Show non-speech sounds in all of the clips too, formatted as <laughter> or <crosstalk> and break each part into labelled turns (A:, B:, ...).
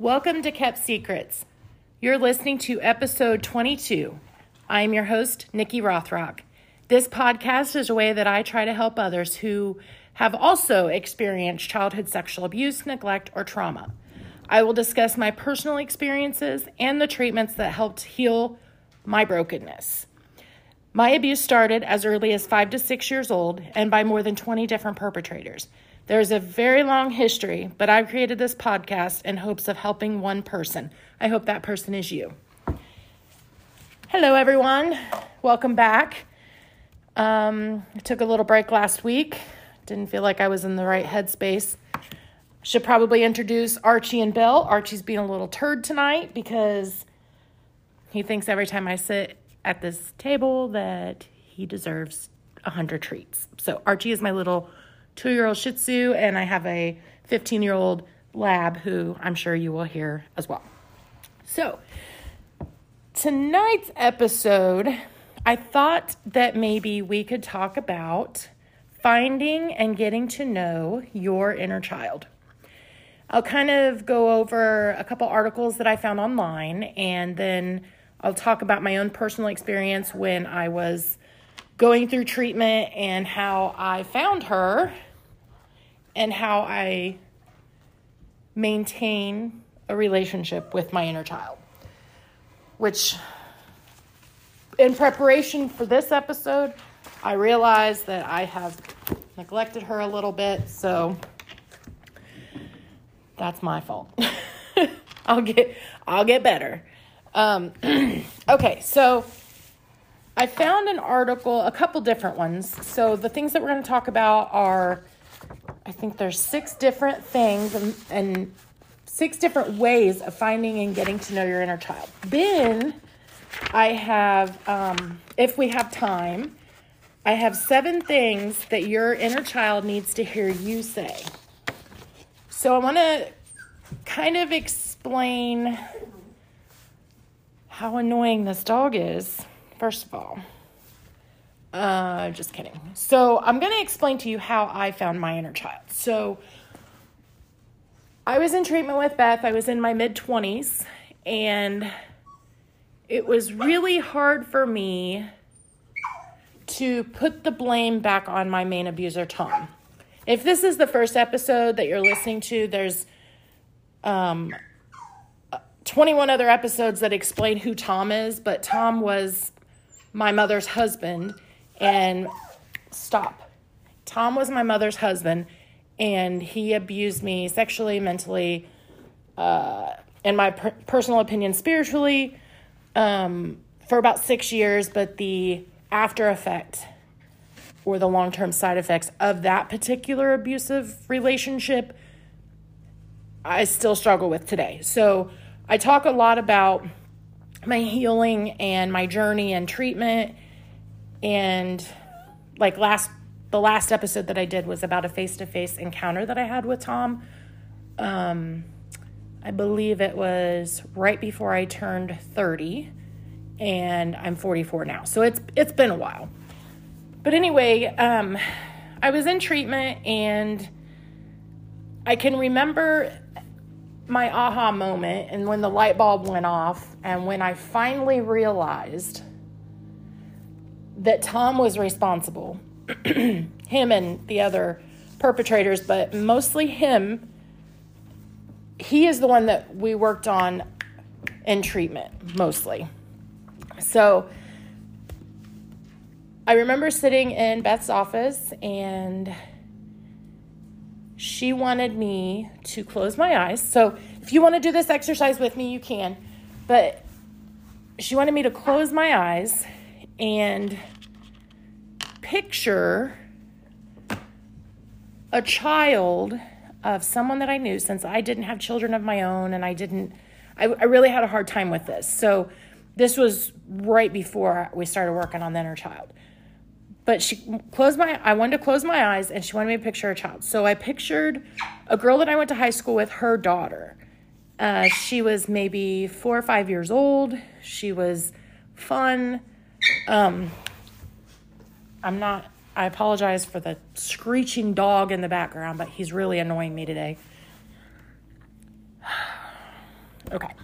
A: Welcome to Kept Secrets. You're listening to episode 22. I'm your host, Nikki Rothrock. This podcast is a way that I try to help others who have also experienced childhood sexual abuse, neglect, or trauma. I will discuss my personal experiences and the treatments that helped heal my brokenness. My abuse started as early as five to six years old and by more than 20 different perpetrators. There's a very long history, but I've created this podcast in hopes of helping one person. I hope that person is you. Hello, everyone. Welcome back. Um, I took a little break last week. Didn't feel like I was in the right headspace. Should probably introduce Archie and Bill. Archie's being a little turd tonight because he thinks every time I sit at this table that he deserves a hundred treats. So Archie is my little two year old Shih Tzu, and I have a 15 year old lab who I'm sure you will hear as well. So, tonight's episode, I thought that maybe we could talk about finding and getting to know your inner child. I'll kind of go over a couple articles that I found online and then I'll talk about my own personal experience when I was going through treatment and how I found her and how I maintain a relationship with my inner child. Which, in preparation for this episode, I realized that I have neglected her a little bit, so that's my fault. <laughs> I'll get I'll get better. Um, <clears throat> okay, so I found an article, a couple different ones. So the things that we're going to talk about are, I think there's six different things and, and six different ways of finding and getting to know your inner child. Then I have, um, if we have time, I have seven things that your inner child needs to hear you say. So I want to kind of explain how annoying this dog is, first of all. Uh, just kidding. So, I'm going to explain to you how I found my inner child. So, I was in treatment with Beth. I was in my mid 20s, and it was really hard for me to put the blame back on my main abuser, Tom. If this is the first episode that you're listening to, there's um, 21 other episodes that explain who Tom is, but Tom was my mother's husband. And stop. Tom was my mother's husband, and he abused me sexually, mentally, uh, in my per- personal opinion, spiritually, um, for about six years. But the after effect or the long term side effects of that particular abusive relationship, I still struggle with today. So, I talk a lot about my healing and my journey and treatment and like last the last episode that I did was about a face-to-face encounter that I had with Tom. Um I believe it was right before I turned 30 and I'm 44 now. So it's it's been a while. But anyway, um I was in treatment and I can remember my aha moment and when the light bulb went off and when I finally realized that Tom was responsible, <clears throat> him and the other perpetrators, but mostly him, he is the one that we worked on in treatment mostly. So I remember sitting in Beth's office and she wanted me to close my eyes. So if you want to do this exercise with me, you can. But she wanted me to close my eyes and picture a child of someone that I knew since I didn't have children of my own and I didn't, I, I really had a hard time with this. So this was right before we started working on the inner child. But she closed my i wanted to close my eyes and she wanted me to picture a child. So i pictured a girl that i went to high school with her daughter. Uh, she was maybe four or five years old. She was fun. Um, i'm not i apologize for the screeching dog in the background but he's really annoying me today <sighs> Okay.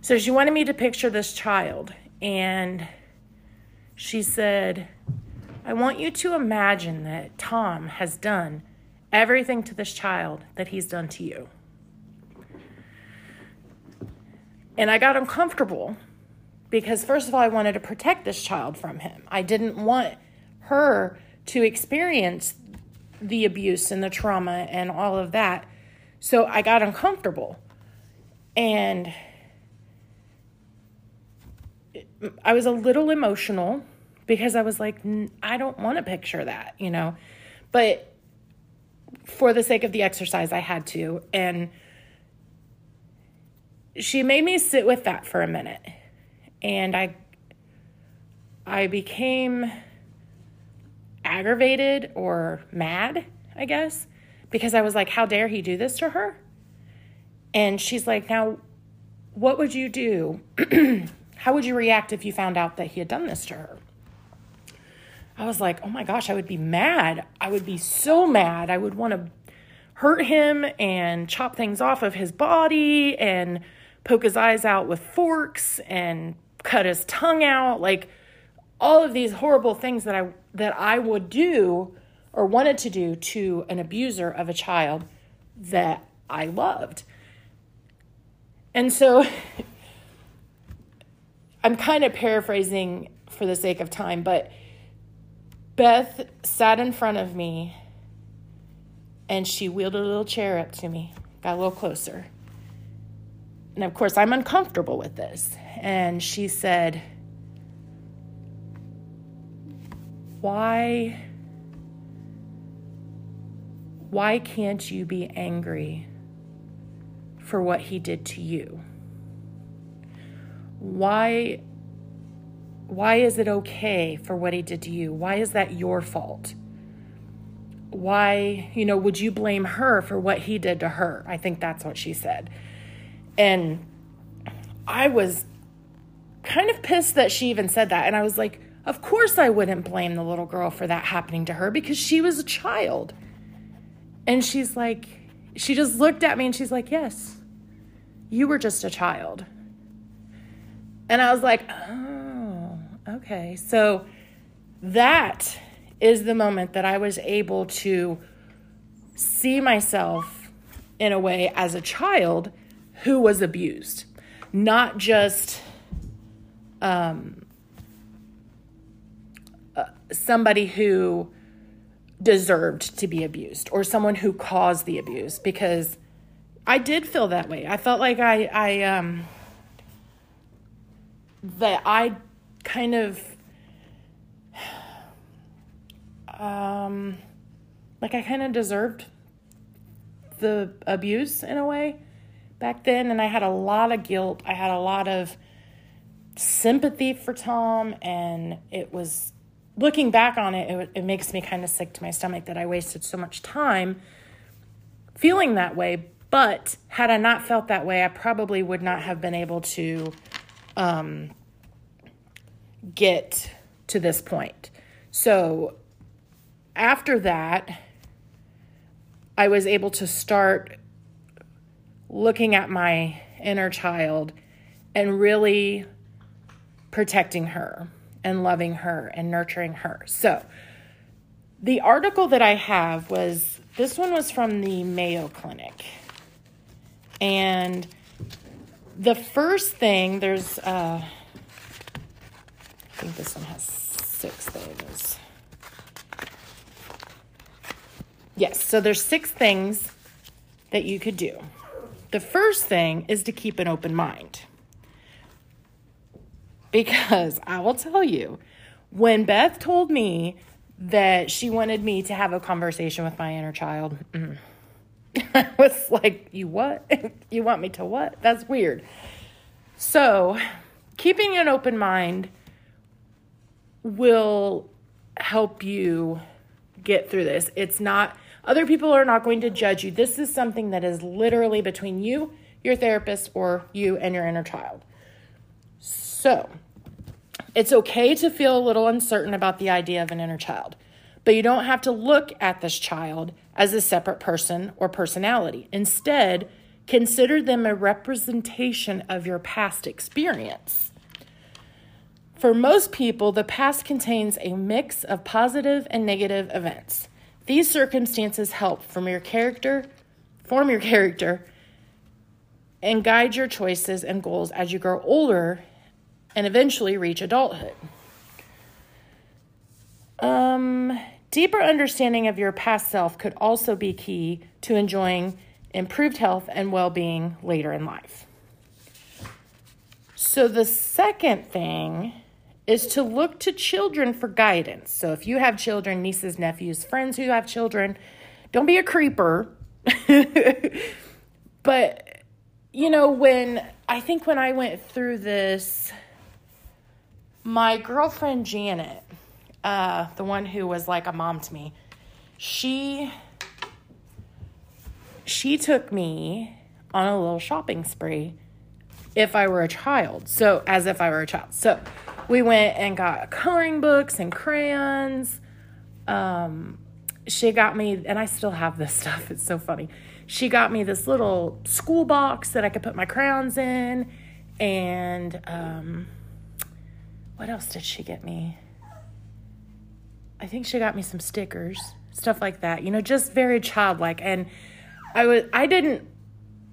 A: So she wanted me to picture this child, and she said, I want you to imagine that Tom has done everything to this child that he's done to you. And I got uncomfortable because, first of all, I wanted to protect this child from him. I didn't want her to experience the abuse and the trauma and all of that. So I got uncomfortable. And I was a little emotional because I was like, I don't want to picture that, you know. But for the sake of the exercise, I had to. And she made me sit with that for a minute. And I I became aggravated or mad, I guess, because I was like, how dare he do this to her? And she's like, now, what would you do? <clears throat> how would you react if you found out that he had done this to her? I was like, oh my gosh, I would be mad. I would be so mad. I would want to hurt him and chop things off of his body and poke his eyes out with forks and cut his tongue out. Like all of these horrible things that I that I would do or wanted to do to an abuser of a child that I loved. And so <laughs> I'm kind of paraphrasing for the sake of time, but Beth sat in front of me and she wheeled a little chair up to me, got a little closer. And of course, I'm uncomfortable with this. And she said, Why? Why can't you be angry for what he did to you? Why why is it okay for what he did to you? Why is that your fault? Why, you know, would you blame her for what he did to her? I think that's what she said. And I was kind of pissed that she even said that. And I was like, of course I wouldn't blame the little girl for that happening to her because she was a child. And she's like, she just looked at me and she's like, yes, you were just a child. And I was like, oh Okay. So that is the moment that I was able to see myself in a way as a child who was abused, not just um, uh, somebody who deserved to be abused or someone who caused the abuse because I did feel that way. I felt like I I um that I kind of um like I kind of deserved the abuse in a way back then and I had a lot of guilt. I had a lot of sympathy for Tom and it was looking back on it it, it makes me kind of sick to my stomach that I wasted so much time feeling that way but had I not felt that way I probably would not have been able to um get to this point. So after that, I was able to start looking at my inner child and really protecting her and loving her and nurturing her. So, the article that I have was this one was from the Mayo Clinic. And the first thing, there's uh, think this one has six things. Yes, so there's six things that you could do. The first thing is to keep an open mind. Because I will tell you, when Beth told me that she wanted me to have a conversation with my inner child, <laughs> I was like, You what? <laughs> you want me to what? That's weird. So, keeping an open mind will help you get through this. It's not, other people are not going to judge you. This is something that is literally between you, your therapist, or you and your inner child. So, it's okay to feel a little uncertain about the idea of an inner child, but you don't have to look at this child as a separate person or personality. Instead, Consider them a representation of your past experience. For most people, the past contains a mix of positive and negative events. These circumstances help from your character, form your <laughs> character, and guide your choices and goals as you grow older and eventually reach adulthood. Um, deeper understanding of your past self could also be key to enjoying improved health and well being later in life. So, the second thing is to look to children for guidance. So, if you have children, nieces, nephews, friends who have children, don't be a creeper. <laughs> but, you know, when I think when I went through this, my girlfriend Janet, uh, the one who was like a mom to me, she she took me on a little shopping spree if I were a child. So as if I were a child. So we went and got coloring books and crayons. Um, she got me, and I still have this <laughs> stuff. It's so funny. She got me this little school box that I could put my crayons in, and um, what else did she get me? I think she got me some stickers, stuff like that. You know, just very childlike. And I was I didn't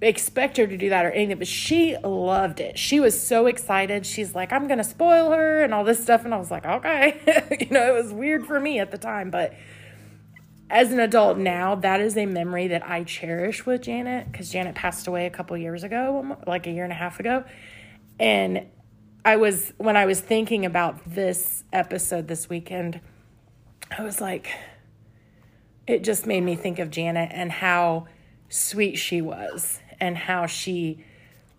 A: expect her to do that or anything, but she loved it. She was so excited. She's like, I'm gonna spoil her and all this stuff. And I was like, okay. <laughs> you know, it was weird for me at the time, but as an adult now, that is a memory that I cherish with Janet because Janet passed away a couple years ago, like a year and a half ago. And I was, when I was thinking about this episode this weekend, I was like, it just made me think of Janet and how sweet she was and how she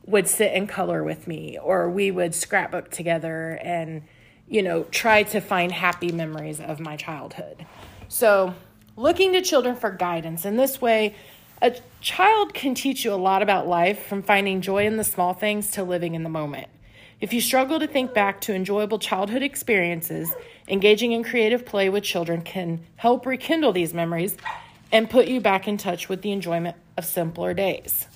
A: would sit and color with me or we would scrapbook together and you know try to find happy memories of my childhood. So looking to children for guidance. In this way a child can teach you a lot about life from finding joy in the small things to living in the moment if you struggle to think back to enjoyable childhood experiences Engaging in creative play with children can help rekindle these memories and put you back in touch with the enjoyment of simpler days.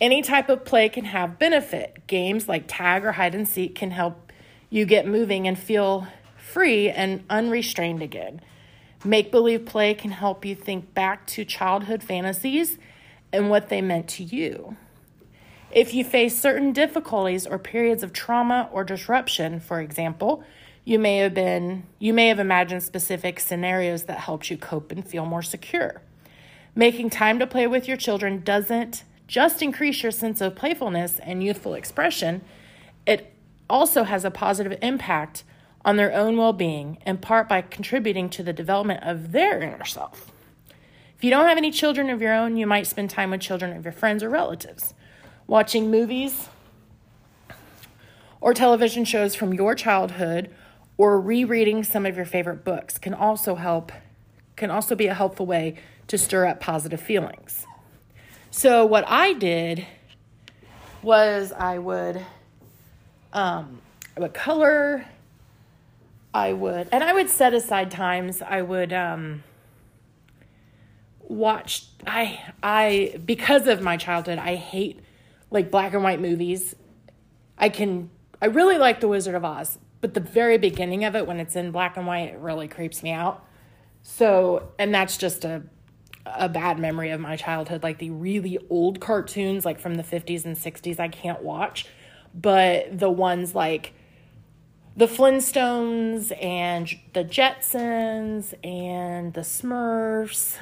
A: Any type of play can have benefit. Games like tag or hide and seek can help you get moving and feel free and unrestrained again. Make believe play can help you think back to childhood fantasies and what they meant to you. If you face certain difficulties or periods of trauma or disruption, for example, you may have been you may have imagined specific scenarios that helped you cope and feel more secure. Making time to play with your children doesn't just increase your sense of playfulness and youthful expression, it also has a positive impact on their own well-being, in part by contributing to the development of their inner self. If you don't have any children of your own, you might spend time with children of your friends or relatives watching movies or television shows from your childhood or rereading some of your favorite books can also help can also be a helpful way to stir up positive feelings. So what I did was I would um, I would color I would and I would set aside times I would um, watch I I because of my childhood I hate like black and white movies. I can I really like The Wizard of Oz, but the very beginning of it when it's in black and white it really creeps me out. So, and that's just a a bad memory of my childhood like the really old cartoons like from the 50s and 60s I can't watch, but the ones like the Flintstones and the Jetsons and the Smurfs,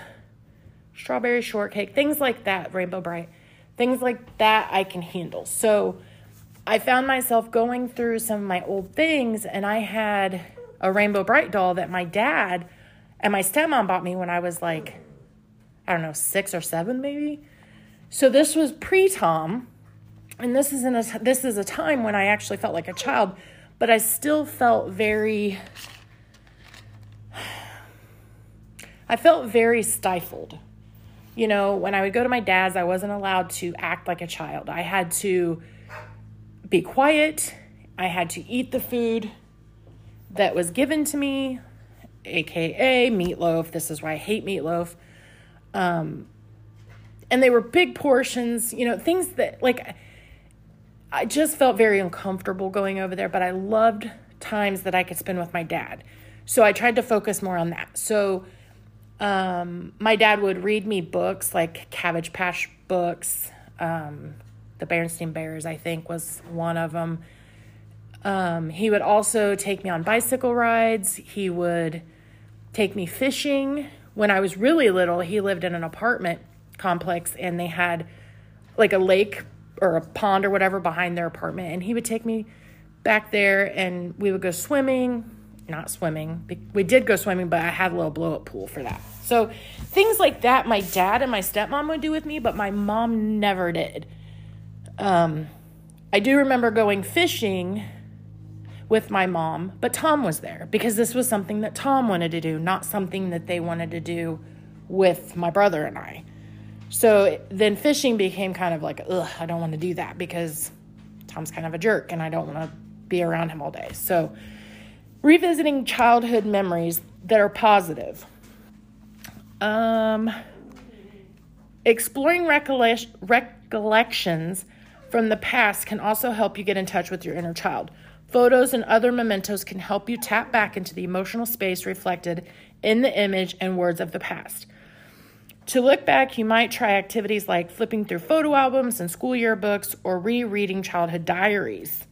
A: Strawberry Shortcake, things like that, Rainbow Brite Things like that I can handle. So I found myself going through some of my old things, and I had a Rainbow Brite doll that my dad and my stepmom bought me when I was like, I don't know, six or seven maybe. So this was pre Tom, and this is in a this is a time when I actually felt like a child, but I still felt very. <sighs> I felt very stifled you know, when I would go to my dad's, I wasn't allowed to act like a child. I had to be quiet. I had to eat the food that was given to me, aka meatloaf. This is why I hate meatloaf. Um, and they were big portions, you know, things that like I just felt very uncomfortable going over there, but I loved times that I could spend with my dad. So I tried to focus more on that. So um, my dad would read me books like Cabbage Patch books. Um, the Berenstain Bears, I think, was one of them. Um, he would also take me on bicycle rides. He would take me fishing. When I was really little, he lived in an apartment complex and they had like a lake or a pond or whatever behind their apartment. And he would take me back there and we would go swimming. Not swimming. We did go swimming, but I had a little blow up pool for that. So things like that, my dad and my stepmom would do with me, but my mom never did. Um, I do remember going fishing with my mom, but Tom was there because this was something that Tom wanted to do, not something that they wanted to do with my brother and I. So then fishing became kind of like, ugh, I don't want to do that because Tom's kind of a jerk and I don't want to be around him all day. So revisiting childhood memories that are positive. Um, exploring recollections from the past can also help you get in touch with your inner child. Photos and other mementos can help you tap back into the emotional space reflected in the image and words of the past. To look back, you might try activities like flipping through photo albums and school yearbooks or rereading childhood diaries.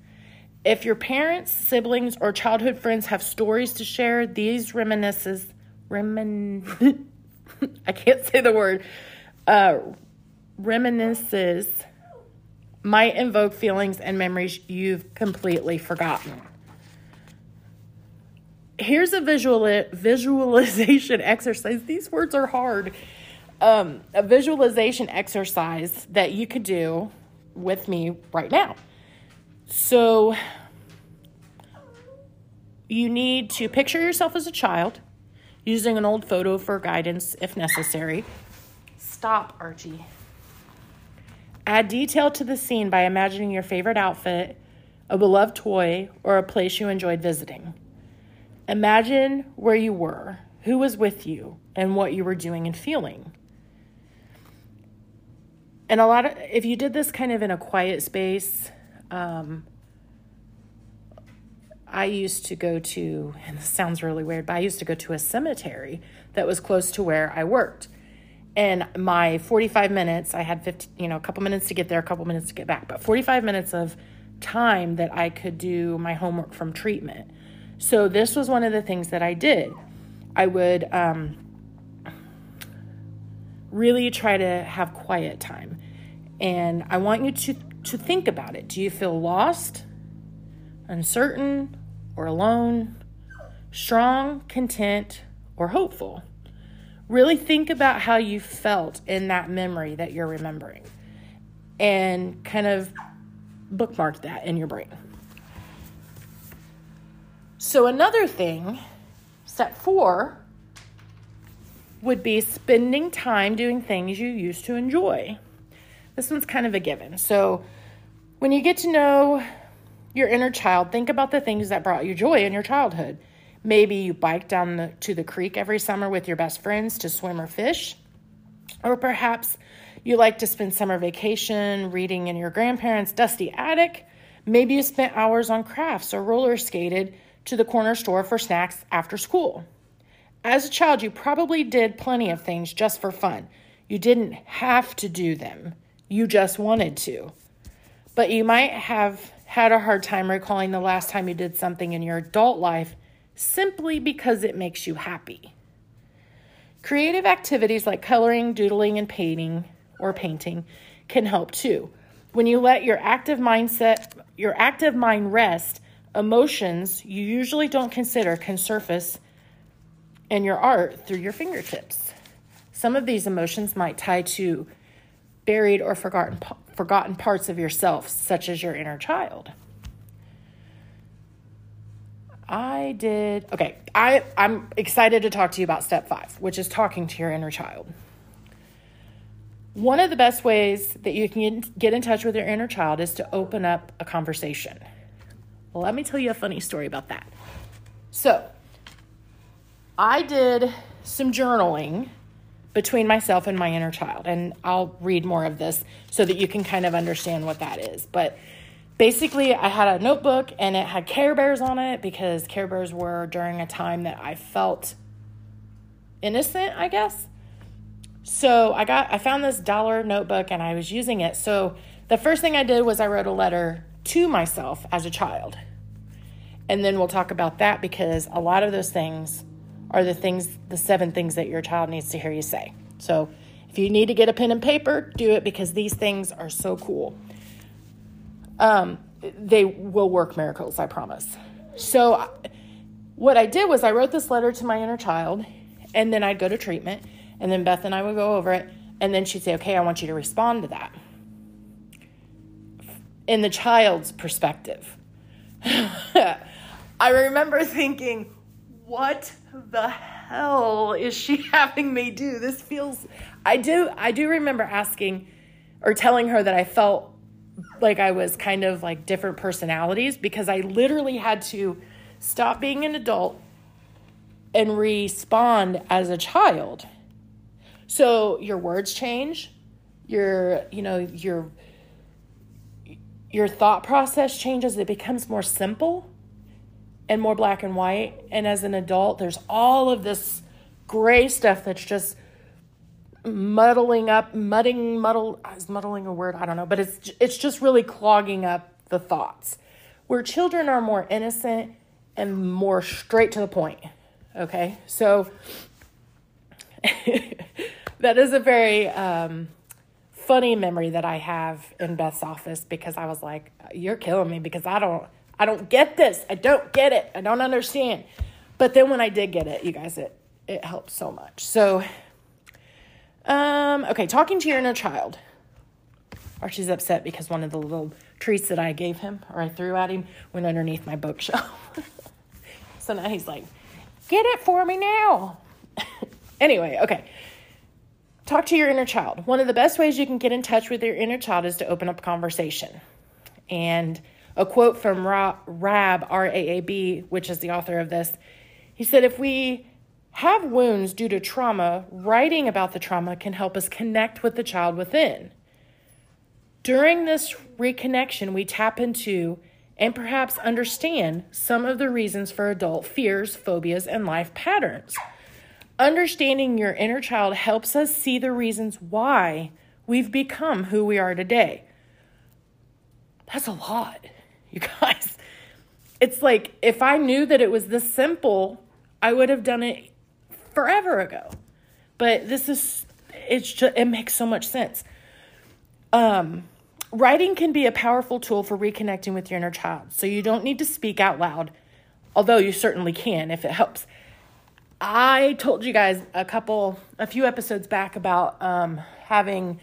A: If your parents, siblings, or childhood friends have stories to share, these reminiscences, remin, <laughs> I can't say the word, uh, reminiscences might invoke feelings and memories you've completely forgotten. Here's a visual visualization <laughs> exercise. These words are hard. Um, a visualization exercise that you could do with me right now. So, you need to picture yourself as a child using an old photo for guidance if necessary. Stop, Archie. Add detail to the scene by imagining your favorite outfit, a beloved toy, or a place you enjoyed visiting. Imagine where you were, who was with you, and what you were doing and feeling. And a lot of, if you did this kind of in a quiet space, um, I used to go to, and this sounds really weird, but I used to go to a cemetery that was close to where I worked. And my 45 minutes i had 15 you know a couple minutes to get there a couple minutes to get back but 45 minutes of time that i could do my homework from treatment. So this was one of the things that i did. I would um, really try to have quiet time. And i want you to to think about it. Do you feel lost uncertain or alone strong content or hopeful Really think about how you felt in that memory that you're remembering and kind of bookmark that in your brain. So, another thing, step four, would be spending time doing things you used to enjoy. This one's kind of a given. So, when you get to know your inner child, think about the things that brought you joy in your childhood. Maybe you biked down the, to the creek every summer with your best friends to swim or fish. Or perhaps you like to spend summer vacation reading in your grandparents' dusty attic. Maybe you spent hours on crafts or roller skated to the corner store for snacks after school. As a child, you probably did plenty of things just for fun. You didn't have to do them, you just wanted to. But you might have had a hard time recalling the last time you did something in your adult life simply because it makes you happy. Creative activities like coloring, doodling, and painting or painting can help too. When you let your active mindset, your active mind rest, emotions you usually don't consider can surface in your art through your fingertips. Some of these emotions might tie to buried or forgotten forgotten parts of yourself, such as your inner child. I did okay. I I'm excited to talk to you about step 5, which is talking to your inner child. One of the best ways that you can get in touch with your inner child is to open up a conversation. Well, let me tell you a funny story about that. So, I did some journaling between myself and my inner child. And I'll read more of this so that you can kind of understand what that is. But basically, I had a notebook and it had Care Bears on it because Care Bears were during a time that I felt innocent, I guess. So I got I found this dollar notebook and I was using it. So the first thing I did was I wrote a letter to myself as a child. And then we'll talk about that because a lot of those things are the things, the seven things that your child needs to hear you say. So if you need to get a pen and paper, do it because these things are so cool. Um, they will work miracles, I promise. So what I did was I wrote this letter to my inner child, and then I'd go to treatment, and then Beth and I would go over it, and then she'd say, "Okay, I want you to respond to that." In the child's perspective. <laughs> I remember thinking, what the hell is she <laughs> having me do? This feels I do I do remember asking or telling her that I felt like I was kind of like different personalities because I literally had to stop being an adult and respond as a child. So your words change, your you know, your your thought process changes, it becomes more simple and more black and white. And as an adult, there's all of this gray stuff that's just muddling up, mudding, muddle, is muddling a word? I don't know, but it's, it's just really clogging up the thoughts. Where children are more innocent and more straight to the point. Okay, so <laughs> that is a very um, funny memory that I have in Beth's office because I was like, "You're killing me," because I don't I don't get this. I don't get it. I don't understand. But then when I did get it, you guys, it it helped so much. So um okay, talking to your inner child. Archie's upset because one of the little treats that I gave him or I threw at him went underneath my bookshelf. <laughs> so now he's like, "Get it for me now." <laughs> anyway, okay. Talk to your inner child. One of the best ways you can get in touch with your inner child is to open up conversation. And a quote from Raab, R A A B, which is the author of this. He said, If we have wounds due to trauma, writing about the trauma can help us connect with the child within. During this reconnection, we tap into and perhaps understand some of the reasons for adult fears, phobias, and life patterns. Understanding your inner child helps us see the reasons why we've become who we are today. That's a lot you guys. <laughs> It's like if I knew that it was this simple, I would have done it forever ago. But this is it's just it makes so much sense. Um writing can be a powerful tool for reconnecting with your inner child. So you don't need to speak out loud, although you certainly can if it helps. I told you guys a couple a few episodes back about um having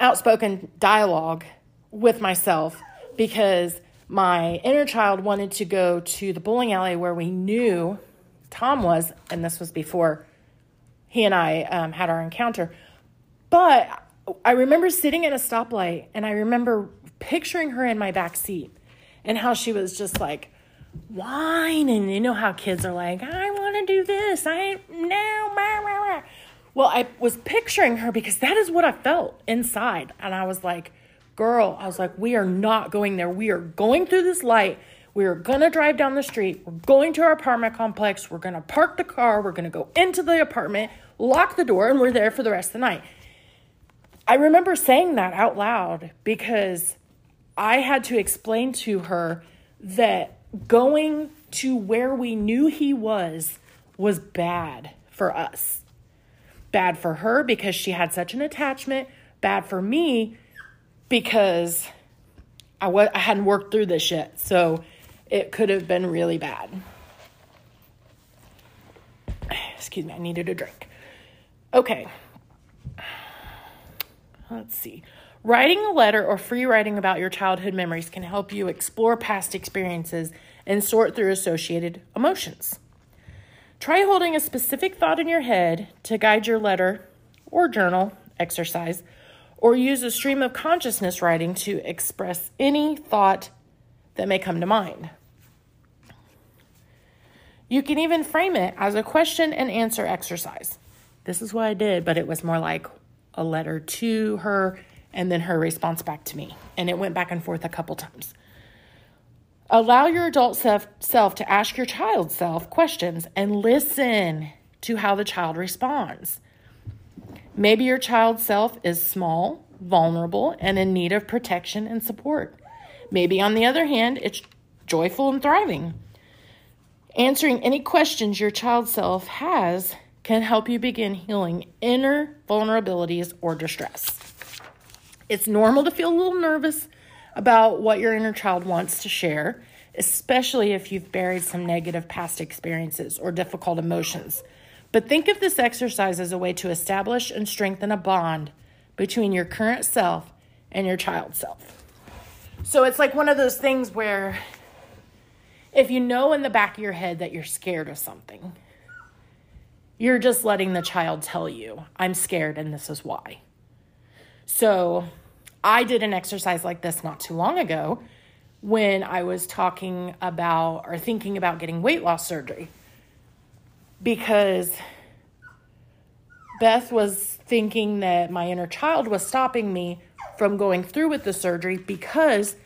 A: outspoken dialogue with myself because my inner child wanted to go to the bowling alley where we knew Tom was, and this was before he and I um, had our encounter. But I remember sitting at a stoplight and I remember picturing her in my back seat and how she was just like whining. You know how kids are like, I want to do this. I blah, blah. Well, I was picturing her because that is what I felt inside. And I was like, girl, I was like, we are not going there. We are going through this light. We are going to drive down the street. We're going to our apartment complex. We're going to park the car. We're going to go into the apartment, lock the door, and we're there for the rest of the night. I remember saying that out loud because I had to explain to her that going to where we knew he was was bad for us. Bad for her because she had such an attachment, bad for me because I w- I hadn't worked through this yet. So it could have been really bad. <sighs> Excuse me, I needed a drink. Okay. Let's see. Writing a letter or free writing about your childhood memories can help you explore past experiences and sort through associated emotions. Try holding a specific thought in your head to guide your letter or journal exercise or use a stream of consciousness writing to express any thought that may come to mind. You can even frame it as a question and answer exercise. this is what I did, but it was more like a letter to her and then her response back to me. And it went back and forth a couple times. Allow your adult self, self to ask your child self questions and listen to how the child responds. Maybe your child self is small, vulnerable, and in need of protection and support. Maybe, on the other hand, it's joyful and thriving. Answering any questions your child self has can help you begin healing inner vulnerabilities or distress. It's normal to feel a little nervous about what your inner child wants to share, especially if you've buried some negative past experiences or difficult emotions. But think of this exercise as a way to establish and strengthen a bond between your current self and your child self. So it's like one of those things where if you know in the back of your head that you're scared of something, you're just letting the child tell you, I'm scared and this is why. So I did an exercise like this not too long ago when I was talking about or thinking about getting weight loss surgery because Beth was thinking that my inner child was stopping me from going through with the surgery because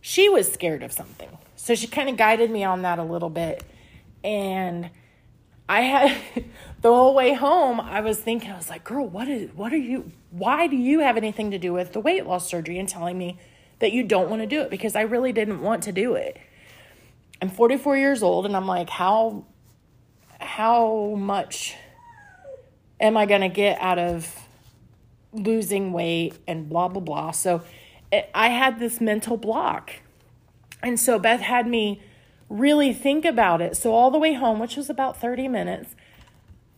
A: she was scared of something. So she kind of guided me on that a little bit. And I had <laughs> the whole way home, I was thinking, I was like, girl, what is, what are you, why do you have anything to do with the weight loss surgery and telling me that you don't want to do it? Because I really didn't want to do it. I'm 44 years old and I'm like, how, how much am I going to get out of losing weight and blah, blah, blah. So it, I had this mental block. And so Beth had me really think about it. So, all the way home, which was about 30 minutes,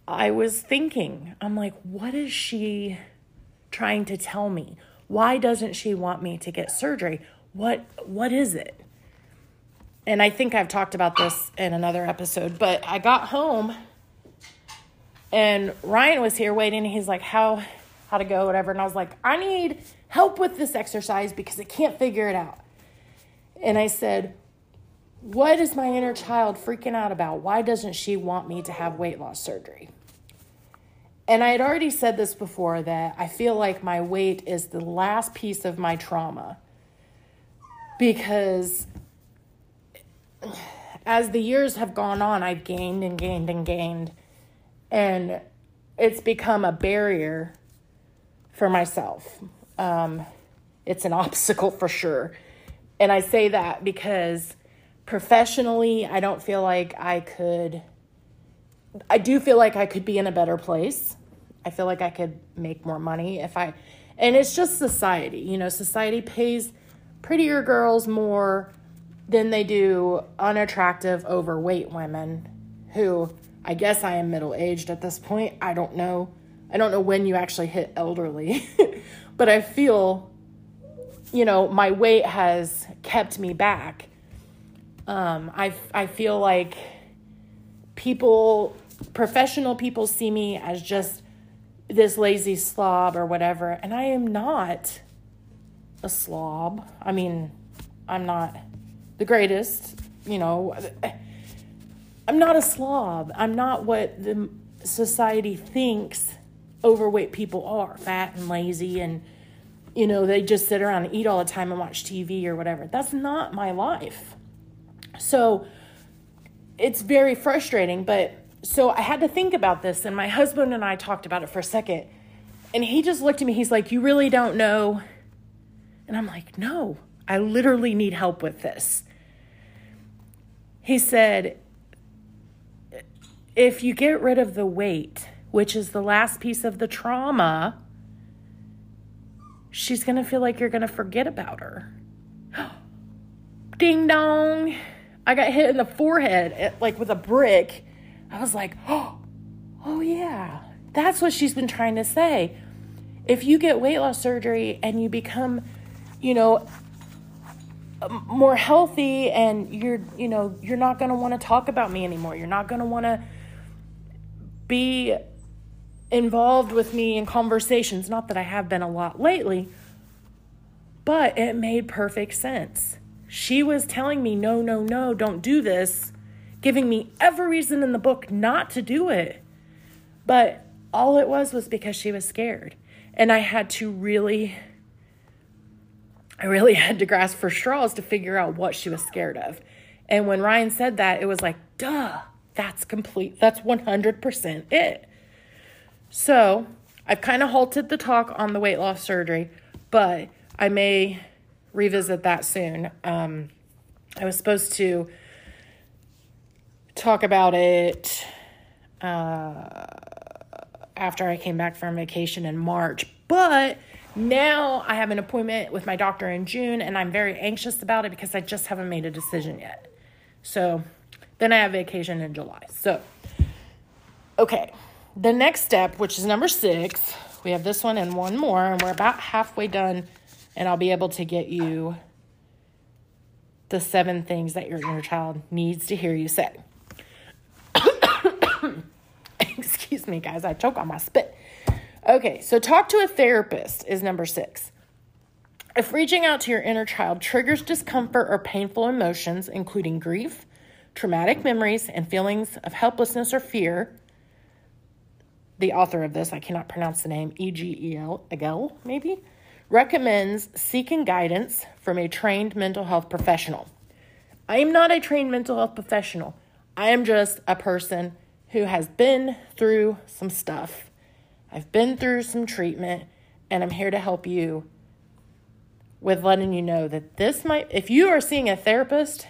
A: I was thinking, I'm like, what is she trying to tell me? Why doesn't she want me to get surgery? What what is it? And I think I've talked about this in another episode, but I got home and Ryan was here waiting he's like, "How how to go whatever." And I was like, "I need help with this exercise because I can't figure it out." And I said, what is my inner child freaking out about? Why doesn't she want me to have weight loss surgery? And I had already said this before that I feel like my weight is the last piece of my trauma because as the years have gone on, I've gained and gained and gained, and it's become a barrier for myself. Um, it's an <laughs> obstacle for sure. And I say that because professionally, I don't feel like I could. I do feel like I could be in a better place. I feel like I could make more money if I. And it's just society. You know, society pays prettier girls more than they do unattractive, overweight women who I guess I am middle aged at this point. I don't know. I don't know when you actually hit elderly, <laughs> but I feel, you know, my weight has kept me back um, I, I feel like people, professional people, see me as just this lazy slob or whatever, and I am not a slob. I mean, I'm not the greatest, you know. I'm not a slob. I'm not what the society thinks overweight people are fat and lazy and you know they just sit around and eat all the time and watch tv or whatever that's not my life so it's very frustrating, but so I had to think about this, and my husband and I talked about it for a second. And he just looked at me, he's like, You really don't know? And I'm like, No, I literally need help with this. He said, If you get rid of the weight, which is the last piece of the trauma, she's going to feel like you're going to forget about her. <gasps> Ding dong. I got hit in the forehead, eh, like with a brick. I was like, oh, <gasps> oh yeah, that's what she's been trying to say. If you get weight loss surgery and you become, you know, more healthy and you're, you know, you're not going to want to talk about me anymore. You're not going to want to be involved with me in conversations. Not that I have been a lot lately, but it made perfect sense. She was telling me, no, no, no, don't do this, giving me every reason in the book not to do it. But all it was was because she was scared. And I had to really, I really <laughs> had to grasp for straws to figure out what she was scared of. And when Ryan said that, it was like, duh, that's complete, that's 100% it. So I've kind of halted the talk on the weight loss surgery, but I may revisit that soon. Um, I was supposed to talk about it uh, after I came back from vacation in March, but now I have an appointment with my doctor in June, and I'm very anxious about it because I just haven't made a decision yet. So then I have vacation in July. So, okay, the next step, which is number six, we have this one and one more, and we're about halfway done, and I'll be able to get you the seven things that your inner child needs to hear you say. <coughs> Excuse me, guys, I choke on my spit. Okay, so talk to a therapist is number six. If reaching out to your inner child triggers discomfort or painful emotions, including grief, traumatic memories, and feelings of helplessness or fear, the author of this, I cannot pronounce the name, E G E L, Egel, maybe, recommends seeking guidance from a trained mental health professional. I am not a trained mental health professional. I am just a person who has been through some stuff I've been through some treatment and I'm here to help you with letting you know that this might, if you are seeing a therapist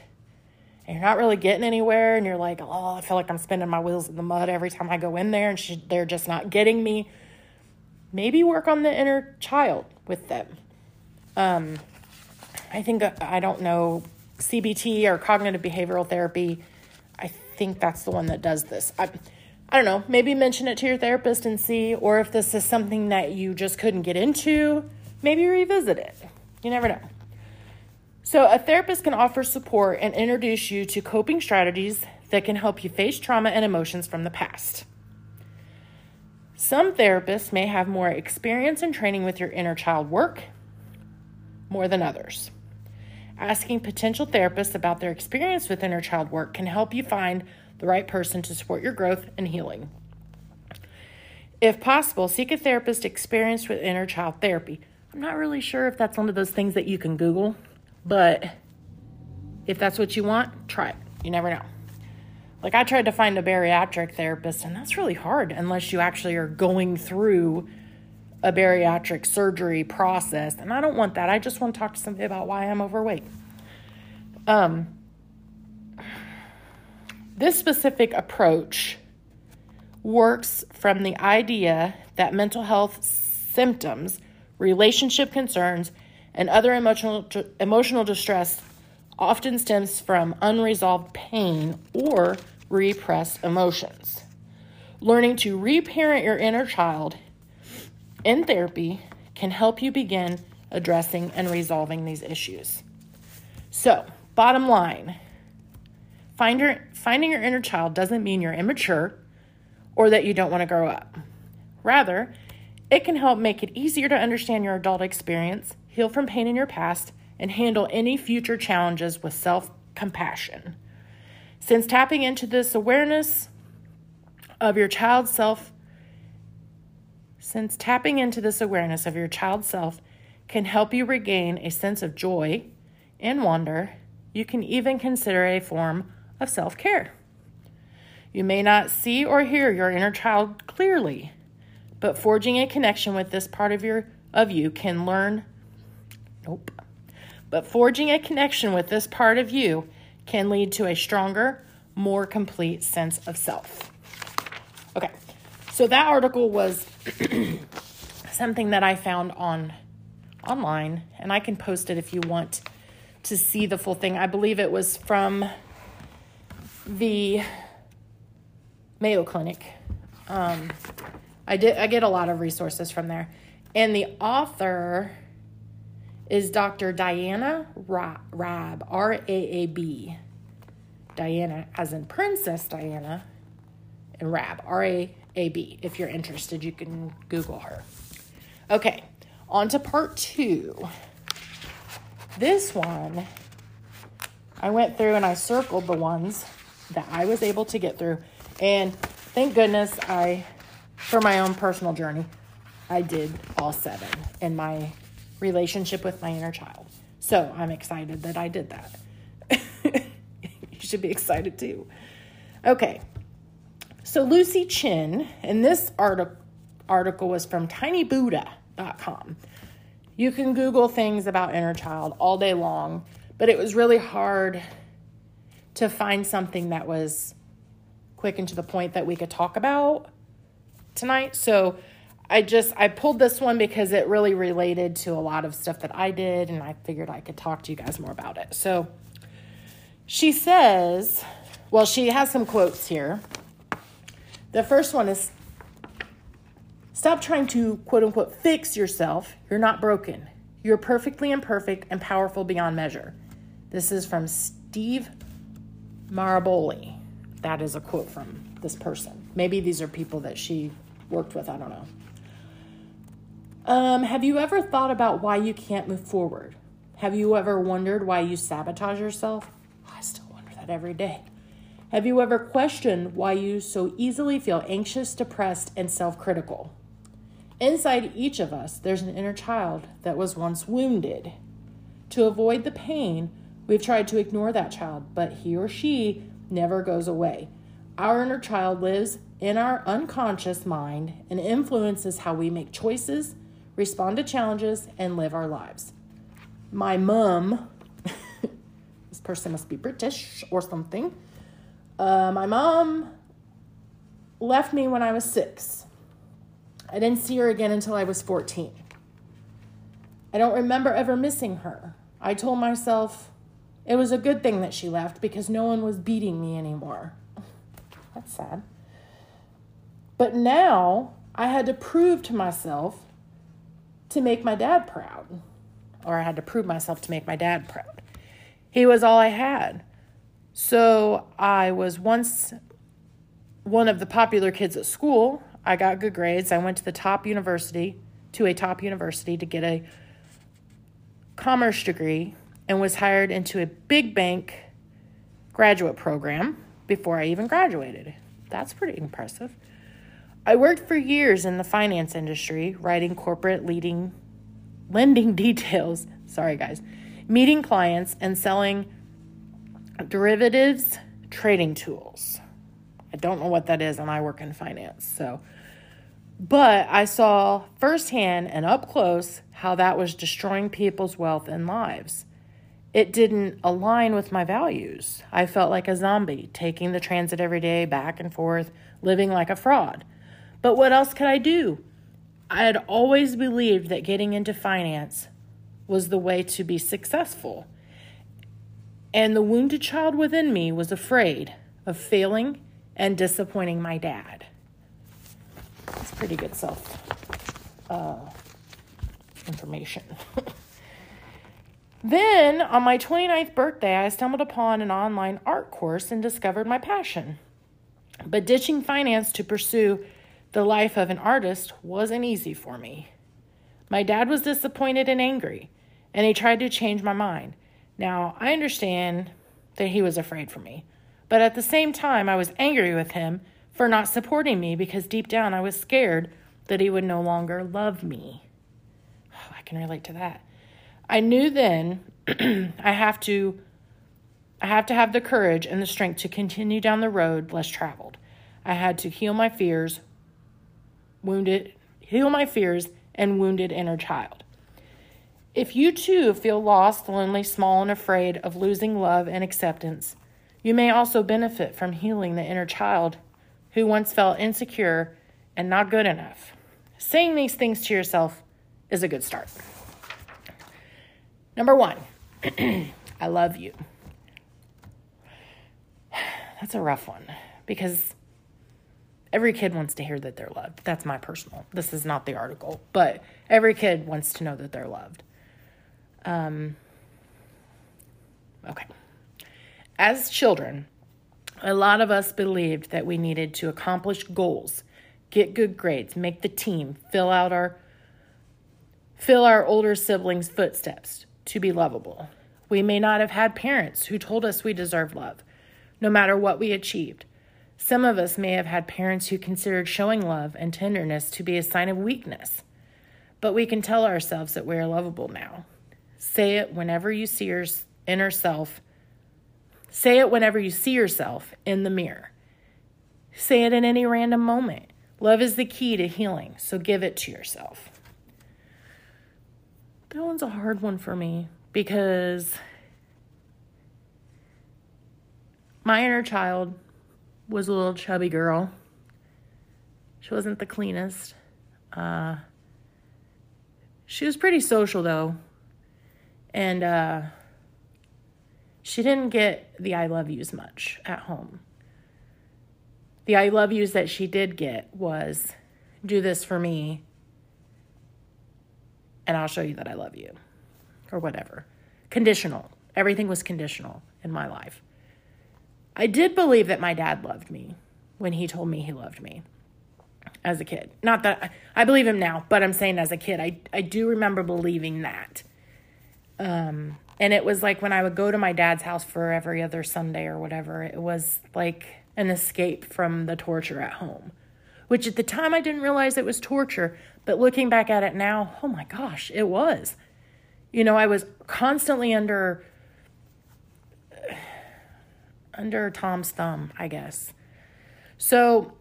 A: and you're not really getting anywhere and you're like, oh, I feel like I'm spinning my wheels in the mud every time I go in there and she, they're just not getting me, maybe work on the inner child with them. Um, I think, uh, I don't know, CBT or cognitive behavioral therapy, I think that's the one that does this. I, I don't know, maybe mention it to your therapist and see, or if this is something that you just couldn't get into, maybe revisit it. You never know. So, a therapist can offer support and introduce you to coping strategies that can help you face trauma and emotions from the past. Some therapists may have more experience and training with your inner child work more than others. Asking potential therapists about their experience with inner child work can help you find the right person to support your growth and healing. If possible, seek a therapist experienced with inner child therapy. I'm not really sure if that's one of those things that you can Google, but if that's what you want, try it. You never know. Like, I tried to find a bariatric therapist, and that's really hard unless you actually are going through a bariatric surgery process. And I don't want that. I just want to talk to somebody about why I'm overweight. Um, this specific approach works from the idea that mental health symptoms, relationship concerns, and other emotional emotional distress often stems from unresolved pain or repressed emotions. Learning to reparent your inner child in therapy can help you begin addressing and resolving these issues. So, bottom line, Find your, finding your inner child doesn't mean you're immature or that you don't want to grow up. Rather, it can help make it easier to understand your adult experience, heal from pain in your past, and handle any future challenges with self compassion. Since tapping into this awareness of your child self, since tapping into this awareness of your child's self can help you regain a sense of joy and wonder, you can even consider a form of self care. You may not see or hear your inner child clearly, but forging a connection with this part of your of you can learn nope. But forging a connection with this part of you can lead to a stronger, more complete sense of self. Okay. So that article was <clears throat> something that I found on online and I can post it if you want to see the full thing. I believe it was from the Mayo Clinic. Um, I did I get a lot of resources from there, and the author is Dr. Diana Raab, R A A B. Diana, as in Princess Diana, and Raab, R A A B. If you're interested, you can Google her. Okay, on to part two. This one, I went through and I circled the ones that I was able to get through. And thank goodness I for my own personal journey, I did all seven in my relationship with my inner child. So I'm excited that I did that. <laughs> you should be excited too. Okay. So Lucy Chin, and this article article was from tinybuddha.com. You can Google things about inner child all day long, but it was really hard to find something that was quick and to the point that we could talk about tonight. So I just I pulled this one because it really related to a lot of stuff that I did and I figured I could talk to you guys more about it. So she says, well she has some quotes here. The first one is Stop trying to quote unquote fix yourself. You're not broken. You're perfectly imperfect and powerful beyond measure. This is from Steve Maraboli. That is a quote from this person. Maybe these are people that she worked with. I don't know. Um, have you ever thought about why you can't move forward? Have you ever wondered why you sabotage yourself? I still wonder that every day. Have you ever questioned why you so easily feel anxious, depressed, and self critical? Inside each of us, there's an inner child that was once wounded. To avoid the pain, we've tried to ignore that child, but he or she never goes away. Our inner child lives in our unconscious mind and influences how we make choices, respond to challenges, and live our lives. My mom, <laughs> this person must be British or something uh, my mom left me when I was six. I didn't see her again until I was 14. I don't remember ever missing her. I told myself it was a good thing that she left because no one was beating me anymore. <laughs> That's sad. But now I had to prove to myself to make my dad proud, or I had to prove myself to make my dad proud. He was all I had. So I was once one of the popular kids at school. I got good grades. I went to the top university, to a top university to get a commerce degree and was hired into a big bank graduate program before I even graduated. That's pretty impressive. I worked for years in the finance industry, writing corporate leading lending <laughs> details, sorry guys, meeting clients and selling derivatives trading tools. I don't know what that is, and I work in finance. So, but I saw firsthand and up close how that was destroying people's wealth and lives. It didn't align with my values. I felt like a zombie, taking the transit every day, back and forth, living like a fraud. But what else could I do? I had always believed that getting into finance was the way to be successful and the wounded child within me was afraid of failing and disappointing my dad. That's pretty good self uh, information. <laughs> then, on my 29th birthday, I stumbled upon an online art course and discovered my passion. But ditching finance to pursue the life of an artist wasn't easy for me. My dad was disappointed and angry, and he tried to change my mind. Now, I understand that he was afraid for me, but at the same time, I was angry with him for not supporting me because deep down I was scared that he would no longer love me. Oh, <sighs> I can relate to that. I knew then <clears throat> I have to I have to have the courage and the strength to continue down the road less traveled. I had to heal my fears, wounded heal my fears and wounded inner child. If you too feel lost, lonely, small, and afraid of losing love and acceptance, you may also benefit from healing the inner child who once felt insecure and not good enough. Saying these things to yourself is a good start. Number one, <clears throat> I love you. <sighs> That's a rough one because every kid wants to hear that they're loved. That's my personal. This is not the article, but every kid wants to know that they're loved. Um, okay. As children, a lot of us believed that we needed to accomplish goals, get good grades, make the team, fill out our fill our older siblings' footsteps to be lovable. We may not have had parents who told us we deserved love, no matter what we achieved. Some of us may have had parents who considered showing love and tenderness to be a sign of weakness, but we can tell ourselves that we are lovable now. Say it whenever you see your inner self. Say it whenever you see yourself in the mirror. Say it in any random moment. Love is the key to healing, so give it to yourself. That one's a hard one for me because my inner child was a little chubby girl. She wasn't the cleanest. Uh, she was pretty social though. And uh, she didn't get the I love yous much at home. The I love yous that she did get was do this for me and I'll show you that I love you or whatever. Conditional. Everything was conditional in my life. I did believe that my dad loved me when he told me he loved me as a kid. Not that I believe him now, but I'm saying as a kid, I, I do remember believing that. Um, and it was like when I would go to my dad's house for every other Sunday or whatever, it was like an escape from the torture at home, which at the time I didn't realize it was torture. But looking back at it now, oh my gosh, it was. You know, I was constantly under <sighs> under Tom's thumb, I guess. So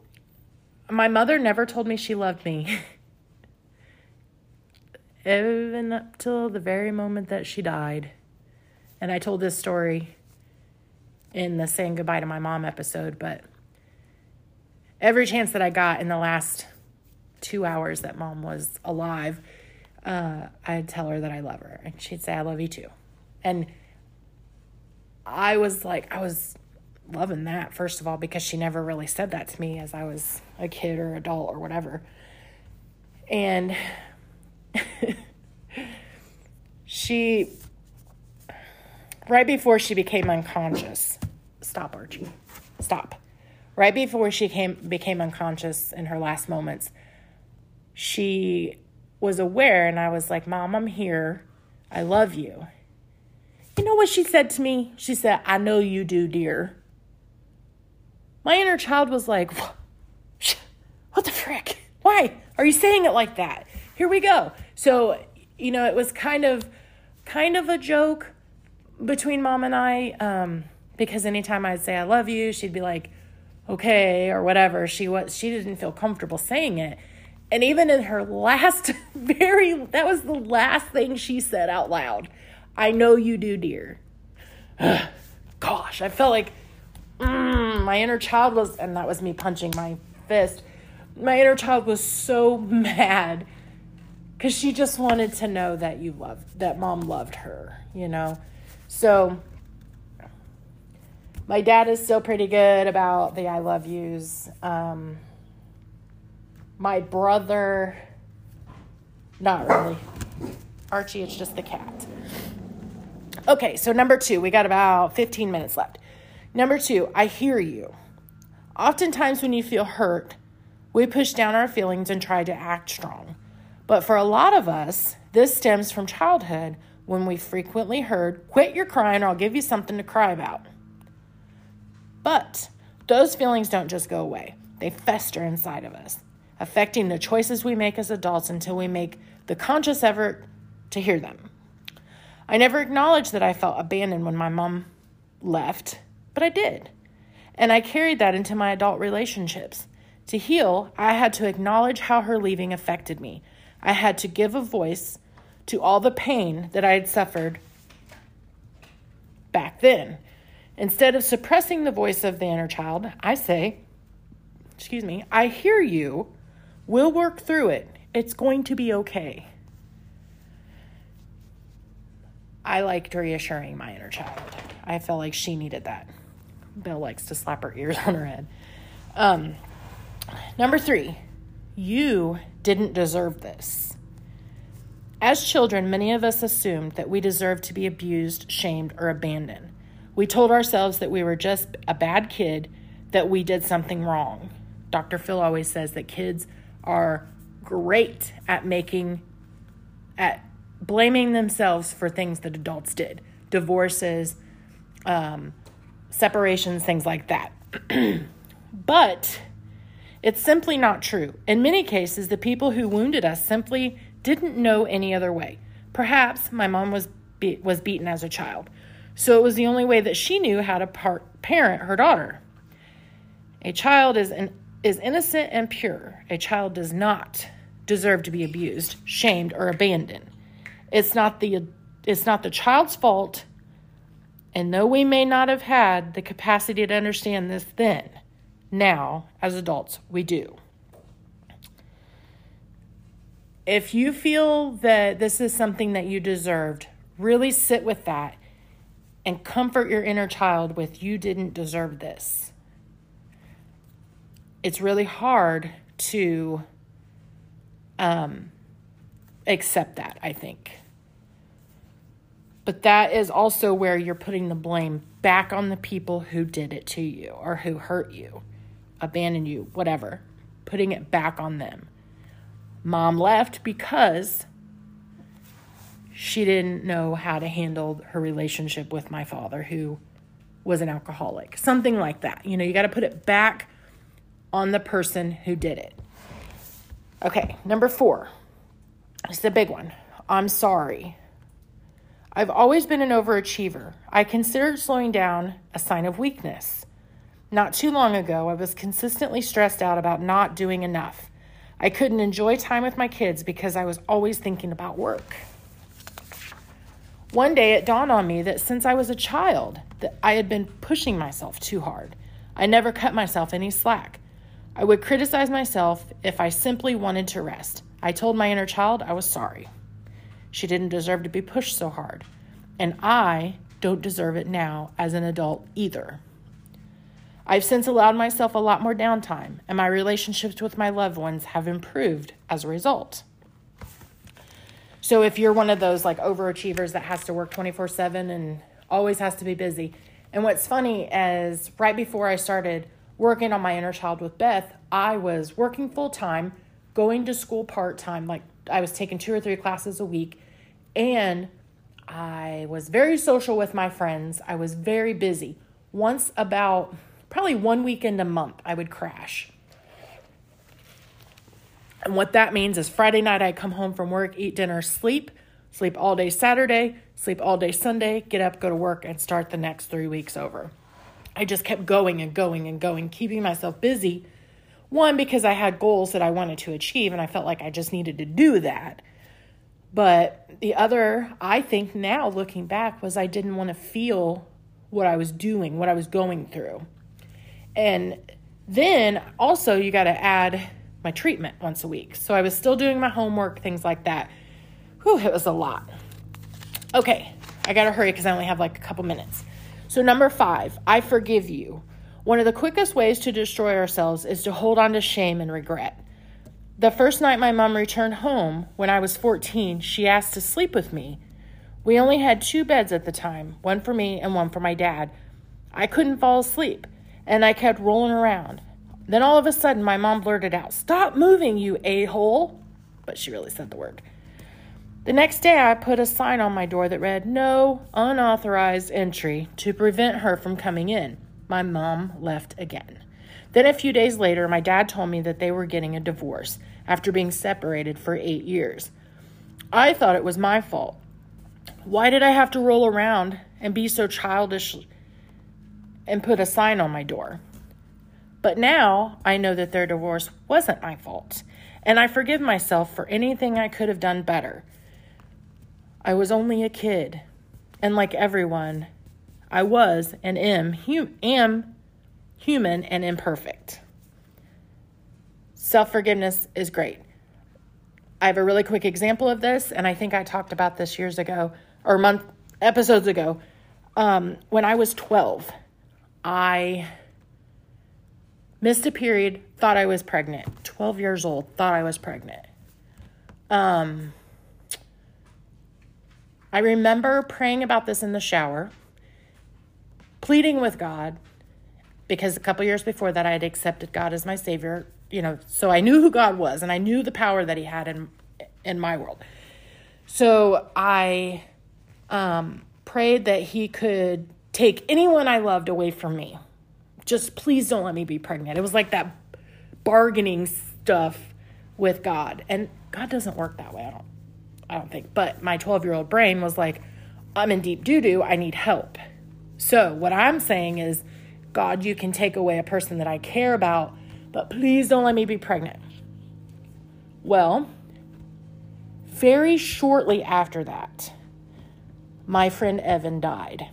A: my mother never told me she loved me. <laughs> Even up till the very moment that she died. And I told this story in the saying goodbye to my mom episode, but every chance that I got in the last two hours that mom was alive, uh, I'd tell her that I love her. And she'd say, I love you too. And I was like, I was loving that, first of all, because she never really said that to me as I was a kid or adult or whatever. And <laughs> she, right before she became unconscious, stop, Archie, stop. Right before she came, became unconscious in her last moments, she was aware, and I was like, Mom, I'm here. I love you. You know what she said to me? She said, I know you do, dear. My inner child was like, <laughs> What the frick? Why are you saying it like that? Here we go. So, you know, it was kind of kind of a joke between mom and I um, because anytime I'd say I love you, she'd be like, "Okay" or whatever. She was she didn't feel comfortable saying it. And even in her last <laughs> very that was the last thing she said out loud. I know you do, dear. <sighs> Gosh, I felt like mm, my inner child was, and that was me punching my fist. My inner child was so <laughs> mad because she just wanted to know that you loved, that mom loved her, you know? So, my dad is still pretty good about the I love yous. Um, my brother, not really. Archie, it's just the cat. Okay, so number two, we got about 15 minutes left. Number two, I hear you. Oftentimes, when you feel hurt, we push down our feelings and try to act strong. But for a lot of us, this stems from childhood when we frequently heard, Quit your crying or I'll give you something to cry about. But those feelings don't just go away, they fester inside of us, affecting the choices we make as adults until we make the conscious effort to hear them. I never acknowledged that I felt abandoned when my mom left but I did. And I carried that into my adult relationships. To heal, I had to acknowledge how her leaving affected me. I had to give a voice to all the pain that I had suffered back then. Instead of suppressing the voice of the inner child, I say, excuse me, I hear you. We'll work through it. It's going to be okay. I liked reassuring my inner child. I felt like she needed that. Bill likes to slap her ears <laughs> on her head. Um, number three, you didn't deserve this. As children, many of us assumed that we deserved to be abused, shamed, or abandoned. We told ourselves that we were just a bad kid, that we did something wrong. Dr. Phil always says that kids are great at making, at blaming themselves for things that adults did divorces, um, separations, things like that. <clears throat> But it's simply not true. In many cases, the people who wounded us simply didn't know any other way. Perhaps my mom was be- was beaten as a child, so it was the only way that she knew how to par- parent her daughter. A child is an, is innocent and pure. A child does not deserve to be abused, shamed, or abandoned. It's not the it's not the child's fault. And though we may not have had the capacity to understand this then, now as adults we do. If you feel that this is something that you deserved, really sit with that and comfort your inner child with you didn't deserve this. It's really hard to um, accept that, I think. But that is also where you're putting the blame back on the people who did it to you or who hurt you, abandoned you, whatever. Putting it back on them. Mom left because she didn't know how to handle her relationship with my father, who was an alcoholic. Something like that. You know, you got to put it back on the person who did it. Okay, number four. It's the big one. I'm sorry. I've always been an overachiever. I considered slowing down a sign of weakness. Not too long ago, I was consistently stressed out about not doing enough. I couldn't enjoy time with my kids because I was always thinking about work. One day it dawned on me that since I was a child, that I had been pushing myself too hard. I never cut myself any slack. I would criticize myself if I simply wanted to rest. I told my inner child I was sorry. She didn't deserve to be pushed so hard. And I don't deserve it now as an adult either. I've since allowed myself a lot more downtime, and my relationships with my loved ones have improved as a result. So, if you're one of those like overachievers that has to work 24 7 and always has to be busy, and what's funny is right before I started working on my inner child with Beth, I was working full time, going to school part time. Like I was taking two or three classes a week, and I was very social with my friends. I was very busy. Once about probably one weekend a month, I would crash. And what that means is Friday night, I come home from work, eat dinner, sleep, sleep all day Saturday, sleep all day Sunday, get up, go to work, and start the next three weeks over. I just kept going and going and going, keeping myself busy. One, because I had goals that I wanted to achieve, and I felt like I just needed to do that. But the other, I think now looking back, was I didn't want to feel what I was doing, what I was going through. And then also, you got to add my treatment once a week. So I was still doing my homework, things like that. Whew, it was a lot. Okay, I got to hurry because I only have like a couple minutes. So, number five, I forgive you. One of the quickest ways to destroy ourselves is to hold on to shame and regret. The first night my mom returned home, when I was 14, she asked to sleep with me. We only had two beds at the time, one for me and one for my dad. I couldn't fall asleep, and I kept rolling around. Then all of a sudden, my mom blurted out, Stop moving, you a hole! But she really said the word. The next day, I put a sign on my door that read, No unauthorized entry to prevent her from coming in. My mom left again. Then a few days later, my dad told me that they were getting a divorce after being separated for eight years. I thought it was my fault. Why did I have to roll around and be so childish and put a sign on my door? But now I know that their divorce wasn't my fault, and I forgive myself for anything I could have done better. I was only a kid, and like everyone, I was and am, hum- am human and imperfect. Self forgiveness is great. I have a really quick example of this, and I think I talked about this years ago or month episodes ago. Um, when I was 12, I missed a period, thought I was pregnant. 12 years old, thought I was pregnant. Um, I remember praying about this in the shower, pleading with God, because a couple years before that I had accepted God as my Savior, you know, so I knew who God was and I knew the power that He had in in my world. So I um, prayed that He could take anyone I loved away from me just please don't let me be pregnant. It was like that bargaining stuff with God. And God doesn't work that way. I don't I don't think. But my 12-year-old brain was like, I'm in deep doo-doo. I need help. So, what I'm saying is, God, you can take away a person that I care about, but please don't let me be pregnant. Well, very shortly after that, my friend Evan died.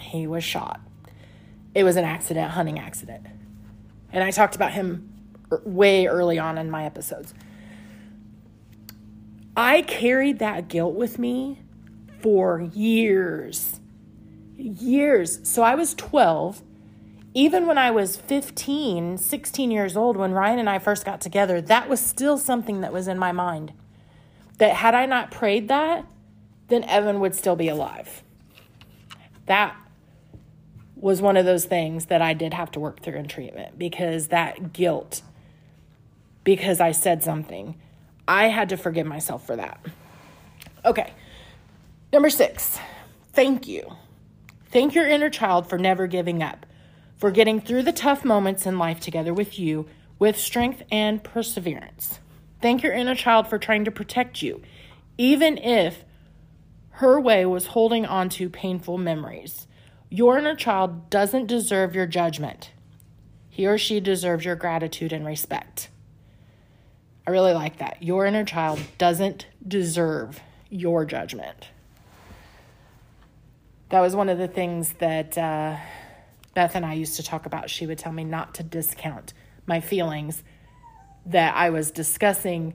A: He was shot. It was an accident, hunting accident. And I talked about him er, way early on in my episodes. I carried that guilt with me for years. Years. So I was 12. Even when I was 15, 16 years old, when Ryan and I first got together, that was still something that was in my mind. That had I not prayed that, then Evan would still be alive. That was one of those things that I did have to work through in treatment because that guilt, because I said something, I had to forgive myself for that. Okay. Number six, thank you. Thank your inner child for never giving up, for getting through the tough moments in life together with you with strength and perseverance. Thank your inner child for trying to protect you, even if her way was holding on to painful memories. Your inner child doesn't deserve your judgment. He or she deserves your gratitude and respect. I really like that. Your inner child doesn't deserve your judgment. That was one of the things that uh, Beth and I used to talk about. She would tell me not to discount my feelings, that I was discussing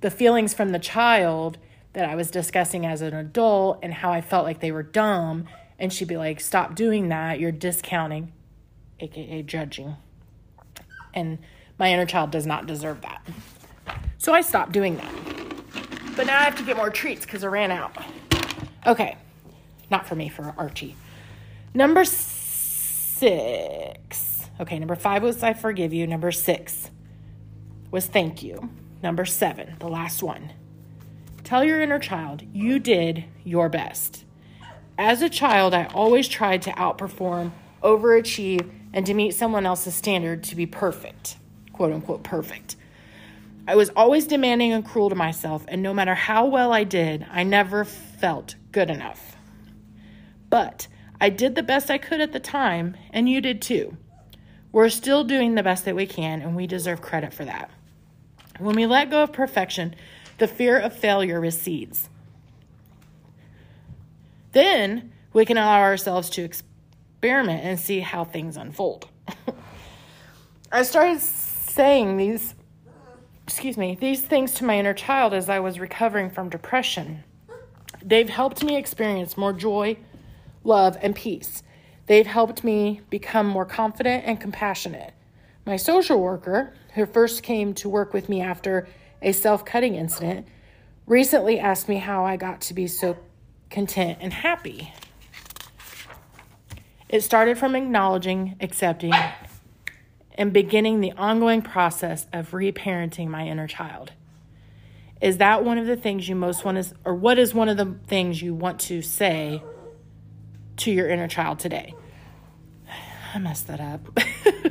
A: the feelings from the child that I was discussing as an adult and how I felt like they were dumb. And she'd be like, Stop doing that. You're discounting, aka judging. And my inner child does not deserve that. So I stopped doing that. But now I have to get more treats because I ran out. Okay. Not for me, for Archie. Number six. Okay, number five was I forgive you. Number six was thank you. Number seven, the last one. Tell your inner child you did your best. As a child, I always tried to outperform, overachieve, and to meet someone else's standard to be perfect, quote unquote, perfect. I was always demanding and cruel to myself, and no matter how well I did, I never felt good enough. But I did the best I could at the time, and you did too. We're still doing the best that we can, and we deserve credit for that. When we let go of perfection, the fear of failure recedes. Then we can allow ourselves to experiment and see how things unfold. <laughs> I started saying these excuse me, these things to my inner child as I was recovering from depression. They've helped me experience more joy, love, and peace. They've helped me become more confident and compassionate. My social worker, who first came to work with me after a self cutting incident, recently asked me how I got to be so content and happy. It started from acknowledging, accepting, and beginning the ongoing process of reparenting my inner child. Is that one of the things you most want to, or what is one of the things you want to say to your inner child today? I messed that up.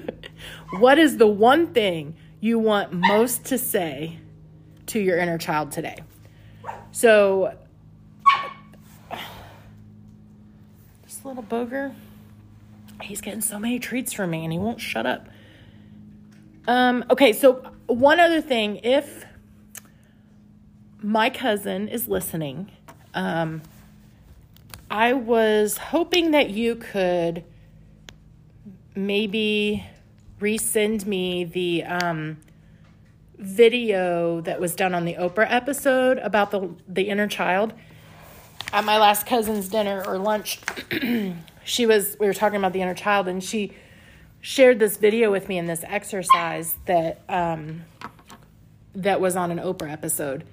A: <laughs> what is the one thing you want most to say to your inner child today? So, this little booger, he's getting so many treats from me and he won't shut up. Um, okay, so one other thing, if my cousin is listening, um, I was hoping that you could maybe resend me the um, video that was done on the Oprah episode about the the inner child. At my last cousin's dinner or lunch, <clears throat> she was we were talking about the inner child, and she shared this video with me in this exercise that um, that was on an Oprah episode,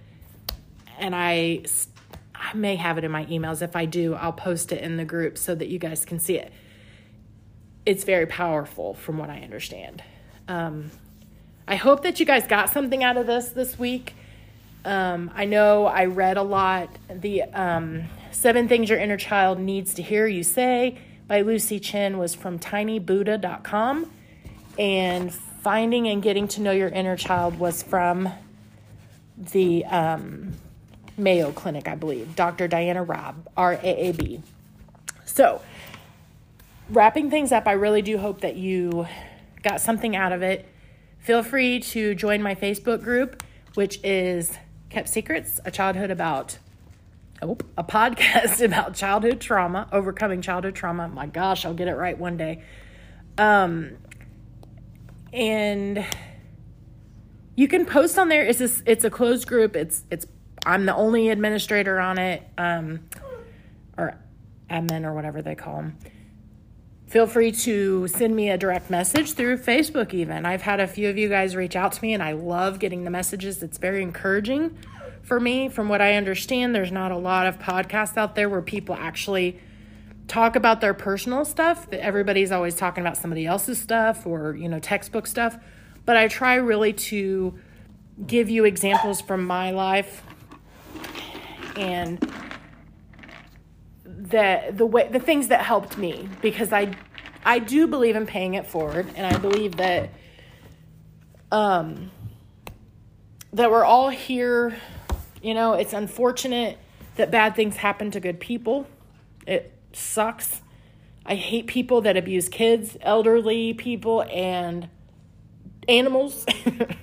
A: and I I may have it in my emails. If I do, I'll post it in the group so that you guys can see it. It's very powerful, from what I understand. Um, I hope that you guys got something out of this this week. Um, I know I read a lot. The um, seven things your inner child needs to hear you say by Lucy Chin was from tinybuddha.com. And Finding and Getting to Know Your Inner Child was from the um, Mayo Clinic, I believe. Dr. Diana Raab, R A A B. So, wrapping things up, I really do hope that you got something out of it. Feel free to join my Facebook group, which is Kept Secrets, a childhood about a podcast <laughs> about childhood trauma, overcoming childhood trauma. My gosh, I'll get it right one day. Um, and you can post on there. It's it's a closed group. It's it's I'm the only administrator on it, um, or admin or whatever they call them. Feel free to send me a direct message through Facebook. Even I've had a few of you guys reach out to me, and I love getting the messages. It's very encouraging for me. From what I understand, there's not a lot of podcasts out there where people actually talk about their personal stuff. That everybody's always talking about somebody else's stuff or, you know, textbook stuff. But I try really to give you examples from my life and the the way the things that helped me because I I do believe in paying it forward and I believe that um that we're all here you know, it's unfortunate that bad things happen to good people. It sucks. I hate people that abuse kids, elderly people, and animals.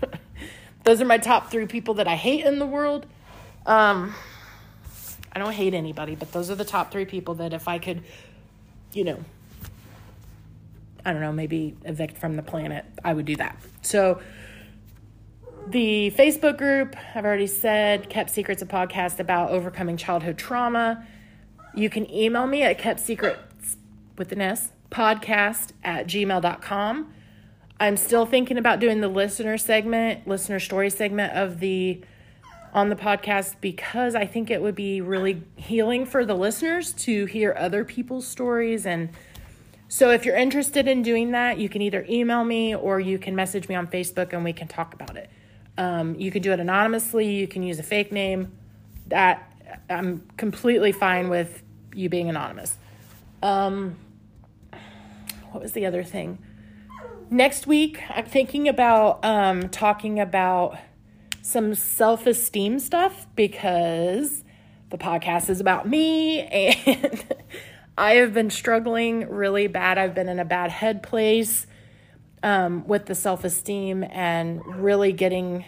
A: <laughs> Those are my top three people that I hate in the world. Um, I don't hate anybody, but those are the top three people that if I could, you know, I don't know, maybe evict from the planet, I would do that. So, the Facebook group, I've already said, Kept Secrets, a podcast about overcoming childhood trauma. You can email me at kept secrets with an S podcast at gmail.com. I'm still thinking about doing the listener segment, listener story segment of the on the podcast because I think it would be really healing for the listeners to hear other people's stories and so if you're interested in doing that, you can either email me or you can message me on Facebook and we can talk about it. Um, you can do it anonymously. You can use a fake name. That I'm completely fine with you being anonymous. Um, what was the other thing? Next week, I'm thinking about um, talking about some self esteem stuff because the podcast is about me and <laughs> I have been struggling really bad. I've been in a bad head place um, with the self esteem and really getting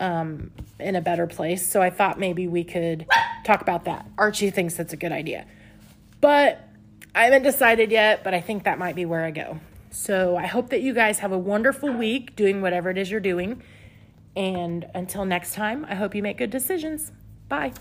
A: um, in a better place. So I thought maybe we could talk about that. Archie thinks that's a good idea. But I haven't decided yet, but I think that might be where I go. So I hope that you guys have a wonderful week doing whatever it is you're doing. And until next time, I hope you make good decisions. Bye.